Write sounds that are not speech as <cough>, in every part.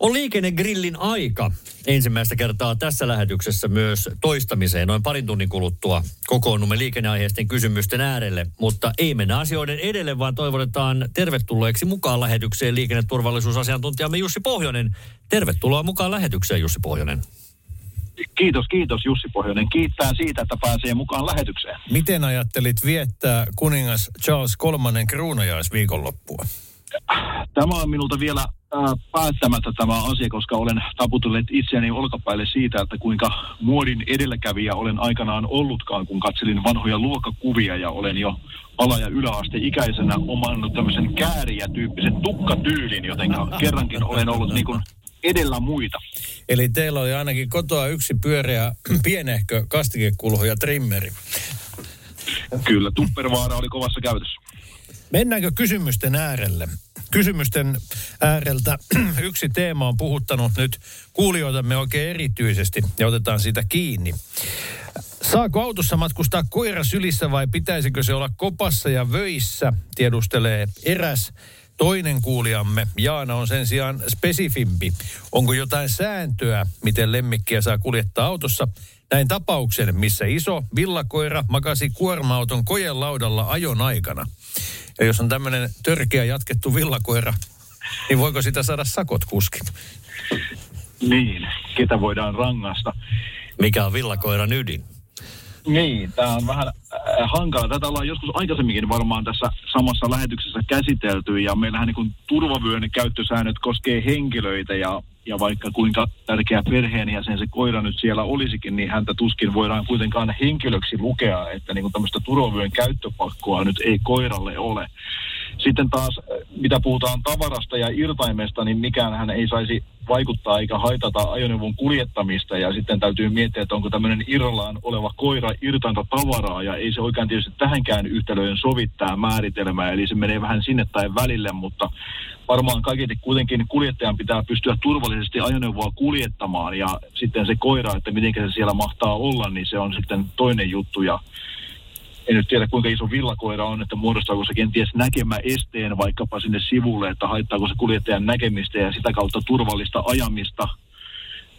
On liikennegrillin aika. Ensimmäistä kertaa tässä lähetyksessä myös toistamiseen. Noin parin tunnin kuluttua kokoonnumme liikenneaiheisten kysymysten äärelle. Mutta ei mennä asioiden edelle, vaan toivotetaan tervetulleeksi mukaan lähetykseen liikenneturvallisuusasiantuntijamme Jussi Pohjonen. Tervetuloa mukaan lähetykseen, Jussi Pohjonen. Kiitos, kiitos Jussi Pohjonen. Kiittää siitä, että pääsee mukaan lähetykseen. Miten ajattelit viettää kuningas Charles kolmannen kruunajaisviikonloppua? Tämä on minulta vielä päättämättä tämä asia, koska olen taputellut itseäni olkapäille siitä, että kuinka muodin edelläkävijä olen aikanaan ollutkaan, kun katselin vanhoja luokkakuvia ja olen jo ala- ja yläasteikäisenä omannut tämmöisen kääriä-tyyppisen tukkatyylin, joten kerrankin olen ollut niin kuin edellä muita. Eli teillä oli ainakin kotoa yksi pyöreä <clears throat> pienehkö kastikekulho ja trimmeri. Kyllä, Tuppervaara oli kovassa käytössä. Mennäänkö kysymysten äärelle? Kysymysten ääreltä <clears throat> yksi teema on puhuttanut nyt kuulijoitamme oikein erityisesti ja otetaan siitä kiinni. Saako autossa matkustaa koira sylissä vai pitäisikö se olla kopassa ja vöissä, tiedustelee eräs Toinen kuulijamme, Jaana, on sen sijaan spesifimpi. Onko jotain sääntöä, miten lemmikkiä saa kuljettaa autossa? Näin tapauksen, missä iso villakoira makasi kuorma-auton kojelaudalla ajon aikana. Ja jos on tämmöinen törkeä jatkettu villakoira, niin voiko sitä saada sakot kuskin? Niin, ketä voidaan rangaista. Mikä on villakoiran ydin? Niin, tämä on vähän äh, hankala. Tätä ollaan joskus aikaisemminkin varmaan tässä samassa lähetyksessä käsitelty ja meillähän niin kuin turvavyön käyttösäännöt koskee henkilöitä ja, ja vaikka kuinka tärkeä perheen ja sen se koira nyt siellä olisikin, niin häntä tuskin voidaan kuitenkaan henkilöksi lukea, että niin kuin tämmöistä turvavyön käyttöpakkoa nyt ei koiralle ole. Sitten taas, mitä puhutaan tavarasta ja irtaimesta, niin mikään hän ei saisi vaikuttaa eikä haitata ajoneuvon kuljettamista. Ja sitten täytyy miettiä, että onko tämmöinen irrallaan oleva koira irtainta tavaraa. Ja ei se oikein tietysti tähänkään yhtälöön sovittaa määritelmää. Eli se menee vähän sinne tai välille, mutta varmaan kaiketi kuitenkin kuljettajan pitää pystyä turvallisesti ajoneuvoa kuljettamaan. Ja sitten se koira, että miten se siellä mahtaa olla, niin se on sitten toinen juttu. Ja en nyt tiedä kuinka iso villakoira on, että muodostaako se kenties näkemä esteen vaikkapa sinne sivulle, että haittaako se kuljettajan näkemistä ja sitä kautta turvallista ajamista.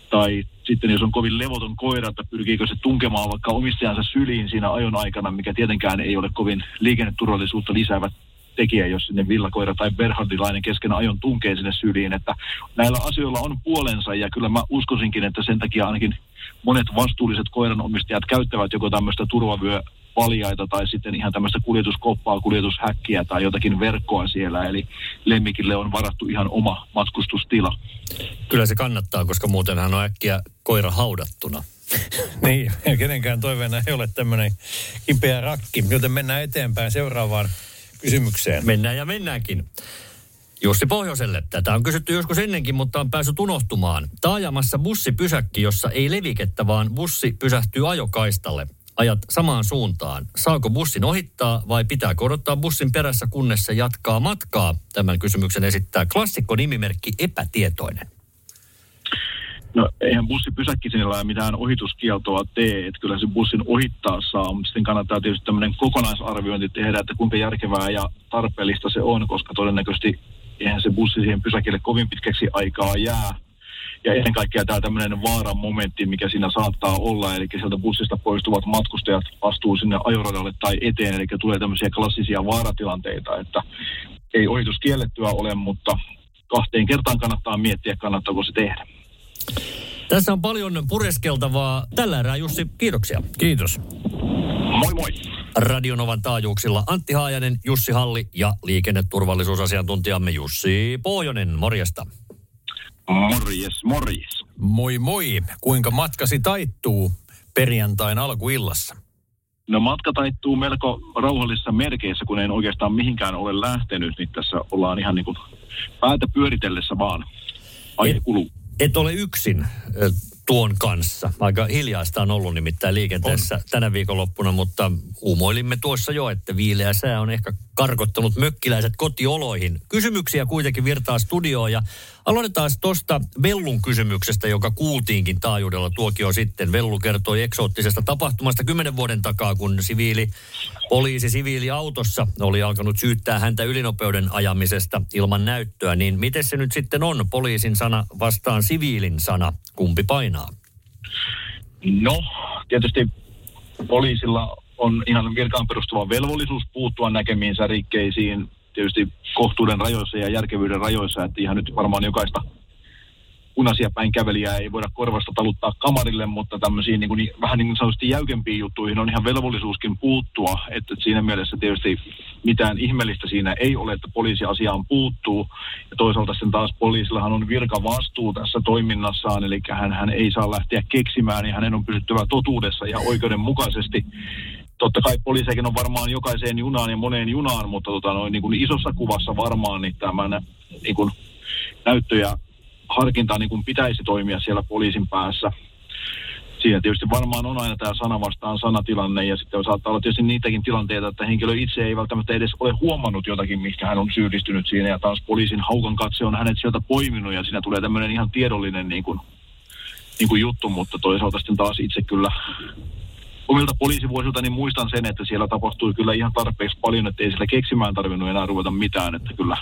Tai sitten jos on kovin levoton koira, että pyrkiikö se tunkemaan vaikka omistajansa syliin siinä ajon aikana, mikä tietenkään ei ole kovin liikenneturvallisuutta lisäävä tekijä, jos sinne villakoira tai berhardilainen kesken ajon tunkee sinne syliin. Että näillä asioilla on puolensa ja kyllä mä uskoisinkin, että sen takia ainakin monet vastuulliset koiranomistajat käyttävät joko tämmöistä turvavyö valjaita tai sitten ihan tämmöistä kuljetuskoppaa, kuljetushäkkiä tai jotakin verkkoa siellä. Eli lemmikille on varattu ihan oma matkustustila. Kyllä se kannattaa, koska muutenhan on äkkiä koira haudattuna. <laughs> niin, ja kenenkään toiveena ei ole tämmöinen kipeä rakki, joten mennään eteenpäin seuraavaan kysymykseen. Mennään ja mennäänkin. Jussi Pohjoiselle. Tätä on kysytty joskus ennenkin, mutta on päässyt unohtumaan. Taajamassa bussipysäkki, jossa ei levikettä, vaan bussi pysähtyy ajokaistalle ajat samaan suuntaan. Saako bussin ohittaa vai pitää odottaa bussin perässä, kunnes se jatkaa matkaa? Tämän kysymyksen esittää klassikko nimimerkki Epätietoinen. No eihän bussipysäkki sinillä mitään ohituskieltoa tee, että kyllä se bussin ohittaa saa, mutta sitten kannattaa tietysti tämmöinen kokonaisarviointi tehdä, että kuinka järkevää ja tarpeellista se on, koska todennäköisesti eihän se bussi siihen pysäkille kovin pitkäksi aikaa jää ja ennen kaikkea tämä tämmöinen vaaran momentti, mikä siinä saattaa olla, eli sieltä bussista poistuvat matkustajat astuu sinne ajoradalle tai eteen, eli tulee tämmöisiä klassisia vaaratilanteita, että ei ohitus kiellettyä ole, mutta kahteen kertaan kannattaa miettiä, kannattaako se tehdä. Tässä on paljon pureskeltavaa. Tällä erää Jussi, kiitoksia. Kiitos. Moi moi. Radionovan taajuuksilla Antti Haajanen, Jussi Halli ja liikenneturvallisuusasiantuntijamme Jussi Pohjonen. Morjesta. Morjes, morjes. Moi moi. Kuinka matkasi taittuu perjantain alkuillassa? No matka taittuu melko rauhallisissa merkeissä, kun en oikeastaan mihinkään ole lähtenyt, niin tässä ollaan ihan niin kuin päätä pyöritellessä vaan. Aihe kuluu. Et ole yksin tuon kanssa. Aika hiljaista on ollut nimittäin liikenteessä on. tänä viikonloppuna, mutta uumoilimme tuossa jo, että viileä sää on ehkä karkottanut mökkiläiset kotioloihin. Kysymyksiä kuitenkin virtaa studioon ja aloitetaan tuosta Vellun kysymyksestä, joka kuultiinkin taajuudella tuokio sitten. Vellu kertoi eksoottisesta tapahtumasta kymmenen vuoden takaa, kun siviili, poliisi siviiliautossa oli alkanut syyttää häntä ylinopeuden ajamisesta ilman näyttöä. Niin miten se nyt sitten on poliisin sana vastaan siviilin sana? Kumpi painaa? No, tietysti poliisilla on ihan virkaan perustuva velvollisuus puuttua näkemiinsä rikkeisiin tietysti kohtuuden rajoissa ja järkevyyden rajoissa, että ihan nyt varmaan jokaista punaisia päin kävelijää ei voida korvasta taluttaa kamarille, mutta tämmöisiin niin kuin, vähän niin kuin sanotusti jäykempiin juttuihin on ihan velvollisuuskin puuttua. Että siinä mielessä tietysti mitään ihmeellistä siinä ei ole, että poliisi asiaan puuttuu. Ja toisaalta sen taas poliisillahan on virka vastuu tässä toiminnassaan, eli hän, hän ei saa lähteä keksimään ja hänen on pysyttävä totuudessa ja oikeudenmukaisesti totta kai poliisekin on varmaan jokaiseen junaan ja moneen junaan, mutta tota noin, niin kuin isossa kuvassa varmaan niin tämän niin kuin näyttö ja harkinta niin kuin pitäisi toimia siellä poliisin päässä. Siinä tietysti varmaan on aina tämä sana vastaan sanatilanne ja sitten saattaa olla tietysti niitäkin tilanteita, että henkilö itse ei välttämättä edes ole huomannut jotakin, mikä hän on syyllistynyt siinä ja taas poliisin haukan katse on hänet sieltä poiminut ja siinä tulee tämmöinen ihan tiedollinen niin kuin, niin kuin juttu, mutta toisaalta sitten taas itse kyllä omilta poliisivuosilta niin muistan sen, että siellä tapahtui kyllä ihan tarpeeksi paljon, että ei siellä keksimään tarvinnut enää ruveta mitään, että kyllä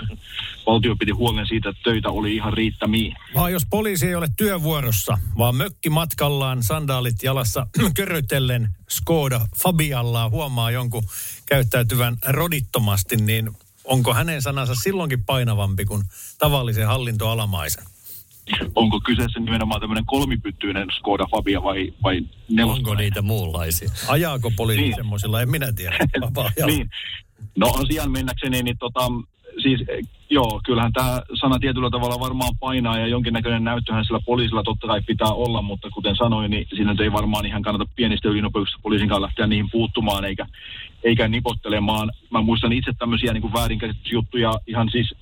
valtio piti huolen siitä, että töitä oli ihan riittämiin. Vaan jos poliisi ei ole työvuorossa, vaan mökki matkallaan, sandaalit jalassa, <clears throat> körrytellen Skoda Fabialla huomaa jonkun käyttäytyvän rodittomasti, niin onko hänen sanansa silloinkin painavampi kuin tavallisen hallintoalamaisen? Onko kyseessä nimenomaan tämmöinen kolmipyttyinen Skoda Fabia vai, vai nelosta? Onko niitä muunlaisia? Ajaako poliisi niin. semmoisilla? En minä tiedä. <laughs> niin. No asian mennäkseni, niin tota, siis joo, kyllähän tämä sana tietyllä tavalla varmaan painaa ja jonkinnäköinen näyttöhän sillä poliisilla totta kai pitää olla, mutta kuten sanoin, niin siinä ei varmaan ihan kannata pienistä ylinopeuksista poliisin kanssa lähteä niihin puuttumaan eikä, eikä nipottelemaan. Mä muistan itse tämmöisiä niin väärinkäsitysjuttuja, ihan siis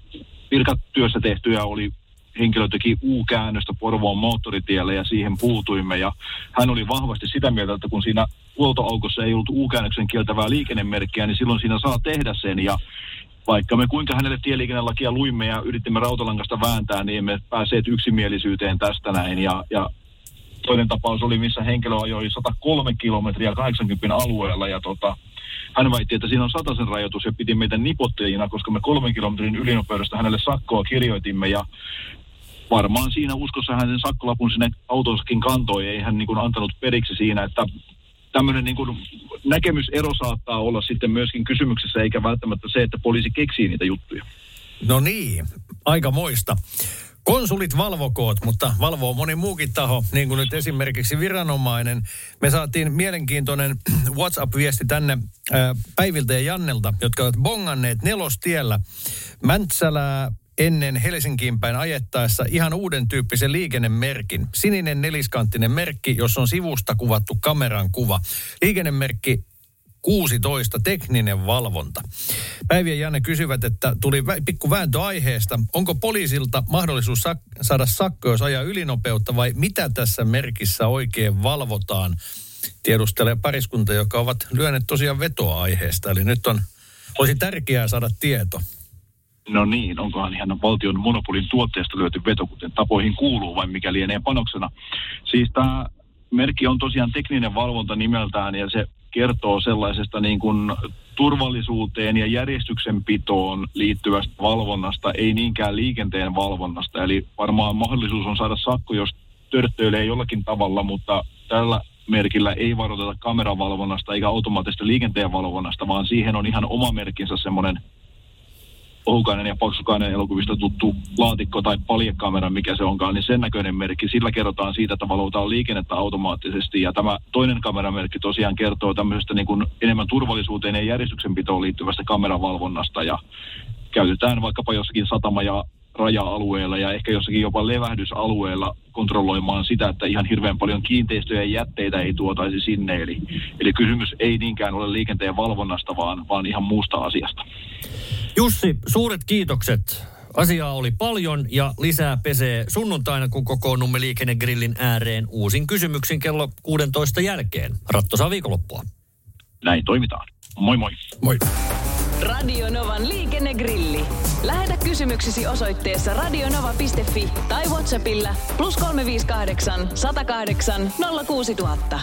virkatyössä tehtyjä oli henkilö teki U-käännöstä Porvoon moottoritielle ja siihen puutuimme. Ja hän oli vahvasti sitä mieltä, että kun siinä huoltoaukossa ei ollut U-käännöksen kieltävää liikennemerkkiä, niin silloin siinä saa tehdä sen. Ja vaikka me kuinka hänelle tieliikennelakia luimme ja yritimme rautalangasta vääntää, niin emme päässeet yksimielisyyteen tästä näin. Ja, ja toinen tapaus oli, missä henkilö ajoi 103 kilometriä 80 alueella ja tota, hän väitti, että siinä on sataisen rajoitus ja piti meitä nipottajina, koska me kolmen kilometrin ylinopeudesta hänelle sakkoa kirjoitimme ja varmaan siinä uskossa hän sen sakkolapun sinne autossakin kantoi, ei hän niin kuin antanut periksi siinä, että tämmöinen niin kuin näkemysero saattaa olla sitten myöskin kysymyksessä, eikä välttämättä se, että poliisi keksii niitä juttuja. No niin, aika moista. Konsulit valvokoot, mutta valvoo moni muukin taho, niin kuin nyt esimerkiksi viranomainen. Me saatiin mielenkiintoinen <clears throat> WhatsApp-viesti tänne Päiviltä ja Jannelta, jotka ovat bonganneet nelostiellä Mäntsälää ennen Helsinkiin päin ajettaessa ihan uuden tyyppisen liikennemerkin. Sininen neliskanttinen merkki, jossa on sivusta kuvattu kameran kuva. Liikennemerkki 16, tekninen valvonta. Päivi ja Janne kysyvät, että tuli pikku vääntö aiheesta. Onko poliisilta mahdollisuus sak- saada sakko, jos ajaa ylinopeutta vai mitä tässä merkissä oikein valvotaan? Tiedustelee pariskunta, joka ovat lyöneet tosiaan vetoa aiheesta. Eli nyt on, olisi tärkeää saada tieto. No niin, onkohan ihan valtion monopolin tuotteesta löyty veto, kuten tapoihin kuuluu, vai mikä lienee panoksena. Siis tämä merkki on tosiaan tekninen valvonta nimeltään, ja se kertoo sellaisesta niin kuin turvallisuuteen ja järjestyksenpitoon liittyvästä valvonnasta, ei niinkään liikenteen valvonnasta. Eli varmaan mahdollisuus on saada sakko, jos törttöilee jollakin tavalla, mutta tällä merkillä ei varoiteta kameravalvonnasta eikä automaattista liikenteen valvonnasta, vaan siihen on ihan oma merkinsä semmoinen ohukainen ja paksukainen elokuvista tuttu laatikko tai paljekamera, mikä se onkaan, niin sen näköinen merkki. Sillä kerrotaan siitä, että valvotaan liikennettä automaattisesti. Ja tämä toinen kameramerkki tosiaan kertoo tämmöisestä niin kuin enemmän turvallisuuteen ja järjestyksenpitoon liittyvästä kameravalvonnasta. Ja käytetään vaikkapa jossakin satama- ja raja-alueella ja ehkä jossakin jopa levähdysalueella kontrolloimaan sitä, että ihan hirveän paljon kiinteistöjä ja jätteitä ei tuotaisi sinne. Eli, eli kysymys ei niinkään ole liikenteen valvonnasta, vaan, vaan ihan muusta asiasta. Jussi, suuret kiitokset. Asiaa oli paljon ja lisää pesee sunnuntaina, kun kokoonnumme liikennegrillin ääreen uusin kysymyksin kello 16 jälkeen. Ratto saa viikonloppua. Näin toimitaan. Moi moi. Moi. Radio Novan liikennegrilli. Lähetä kysymyksesi osoitteessa radionova.fi tai Whatsappilla plus 358 108 06000.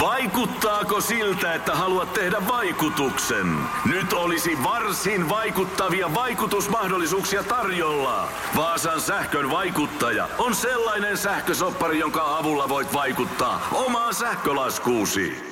Vaikuttaako siltä, että haluat tehdä vaikutuksen? Nyt olisi varsin vaikuttavia vaikutusmahdollisuuksia tarjolla. Vaasan sähkön vaikuttaja on sellainen sähkösoppari, jonka avulla voit vaikuttaa omaan sähkölaskuusi.